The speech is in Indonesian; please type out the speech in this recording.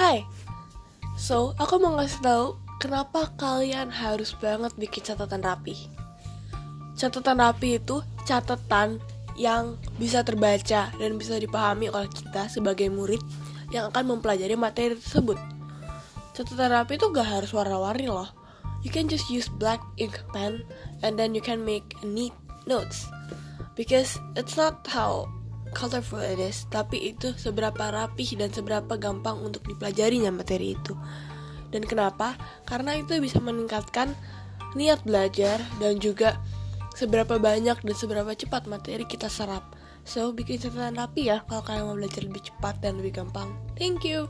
Hai, so aku mau ngasih tahu kenapa kalian harus banget bikin catatan rapi. Catatan rapi itu catatan yang bisa terbaca dan bisa dipahami oleh kita sebagai murid yang akan mempelajari materi tersebut. Catatan rapi itu gak harus warna-warni loh. You can just use black ink pen and then you can make neat notes. Because it's not how colorful it is, tapi itu seberapa rapih dan seberapa gampang untuk dipelajarinya materi itu. Dan kenapa? Karena itu bisa meningkatkan niat belajar dan juga seberapa banyak dan seberapa cepat materi kita serap. So, bikin catatan rapi ya kalau kalian mau belajar lebih cepat dan lebih gampang. Thank you.